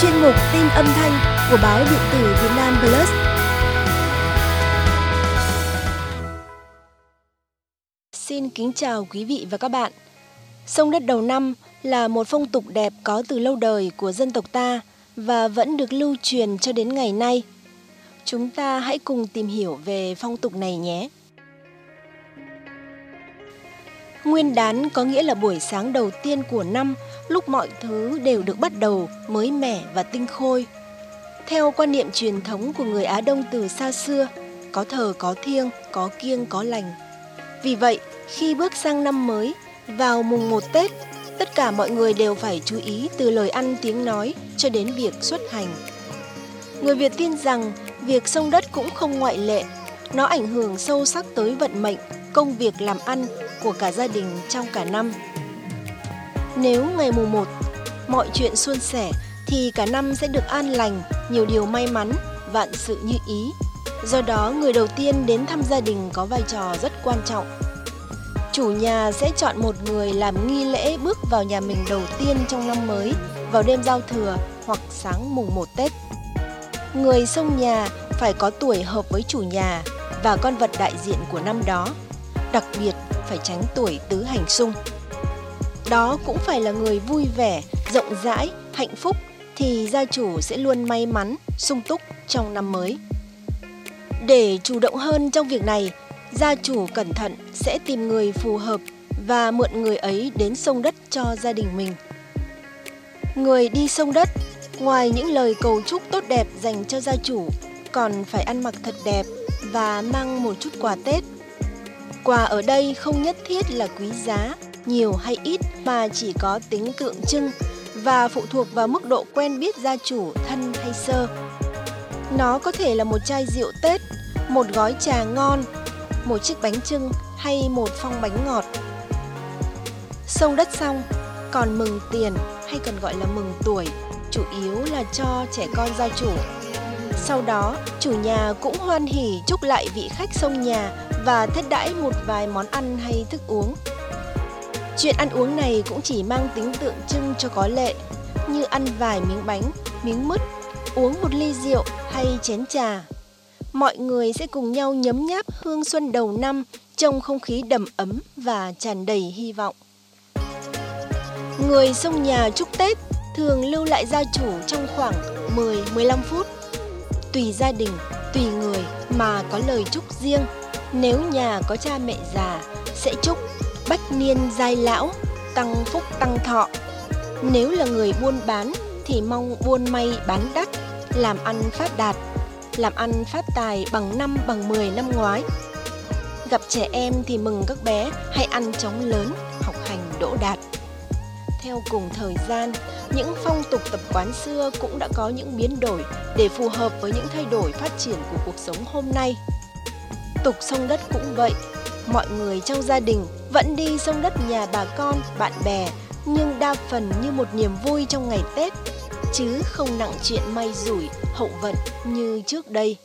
chuyên mục tin âm thanh của báo điện tử Việt Nam Plus. Xin kính chào quý vị và các bạn. Sông đất đầu năm là một phong tục đẹp có từ lâu đời của dân tộc ta và vẫn được lưu truyền cho đến ngày nay. Chúng ta hãy cùng tìm hiểu về phong tục này nhé. Nguyên đán có nghĩa là buổi sáng đầu tiên của năm, lúc mọi thứ đều được bắt đầu mới mẻ và tinh khôi. Theo quan niệm truyền thống của người Á Đông từ xa xưa, có thờ có thiêng, có kiêng có lành. Vì vậy, khi bước sang năm mới, vào mùng 1 Tết, tất cả mọi người đều phải chú ý từ lời ăn tiếng nói cho đến việc xuất hành. Người Việt tin rằng việc sông đất cũng không ngoại lệ, nó ảnh hưởng sâu sắc tới vận mệnh, công việc làm ăn của cả gia đình trong cả năm. Nếu ngày mùng 1 mọi chuyện suôn sẻ thì cả năm sẽ được an lành, nhiều điều may mắn, vạn sự như ý. Do đó, người đầu tiên đến thăm gia đình có vai trò rất quan trọng. Chủ nhà sẽ chọn một người làm nghi lễ bước vào nhà mình đầu tiên trong năm mới vào đêm giao thừa hoặc sáng mùng 1 Tết. Người xông nhà phải có tuổi hợp với chủ nhà và con vật đại diện của năm đó. Đặc biệt phải tránh tuổi tứ hành xung. Đó cũng phải là người vui vẻ, rộng rãi, hạnh phúc thì gia chủ sẽ luôn may mắn, sung túc trong năm mới. Để chủ động hơn trong việc này, gia chủ cẩn thận sẽ tìm người phù hợp và mượn người ấy đến sông đất cho gia đình mình. Người đi sông đất, ngoài những lời cầu chúc tốt đẹp dành cho gia chủ, còn phải ăn mặc thật đẹp và mang một chút quà Tết Quà ở đây không nhất thiết là quý giá, nhiều hay ít mà chỉ có tính tượng trưng và phụ thuộc vào mức độ quen biết gia chủ thân hay sơ. Nó có thể là một chai rượu Tết, một gói trà ngon, một chiếc bánh trưng hay một phong bánh ngọt. Sông đất xong, còn mừng tiền hay còn gọi là mừng tuổi, chủ yếu là cho trẻ con gia chủ. Sau đó, chủ nhà cũng hoan hỉ chúc lại vị khách sông nhà và thiết đãi một vài món ăn hay thức uống. Chuyện ăn uống này cũng chỉ mang tính tượng trưng cho có lệ, như ăn vài miếng bánh, miếng mứt, uống một ly rượu hay chén trà. Mọi người sẽ cùng nhau nhấm nháp hương xuân đầu năm trong không khí đầm ấm và tràn đầy hy vọng. Người sông nhà chúc Tết thường lưu lại gia chủ trong khoảng 10-15 phút. Tùy gia đình, tùy người mà có lời chúc riêng nếu nhà có cha mẹ già sẽ chúc bách niên giai lão, tăng phúc tăng thọ. Nếu là người buôn bán thì mong buôn may bán đắt, làm ăn phát đạt, làm ăn phát tài bằng năm bằng 10 năm ngoái. Gặp trẻ em thì mừng các bé hay ăn chóng lớn, học hành đỗ đạt. Theo cùng thời gian, những phong tục tập quán xưa cũng đã có những biến đổi để phù hợp với những thay đổi phát triển của cuộc sống hôm nay tục sông đất cũng vậy mọi người trong gia đình vẫn đi sông đất nhà bà con, bạn bè, nhưng đa phần như một niềm vui trong ngày tết. Chứ không nặng chuyện may rủi, hậu vận như trước đây.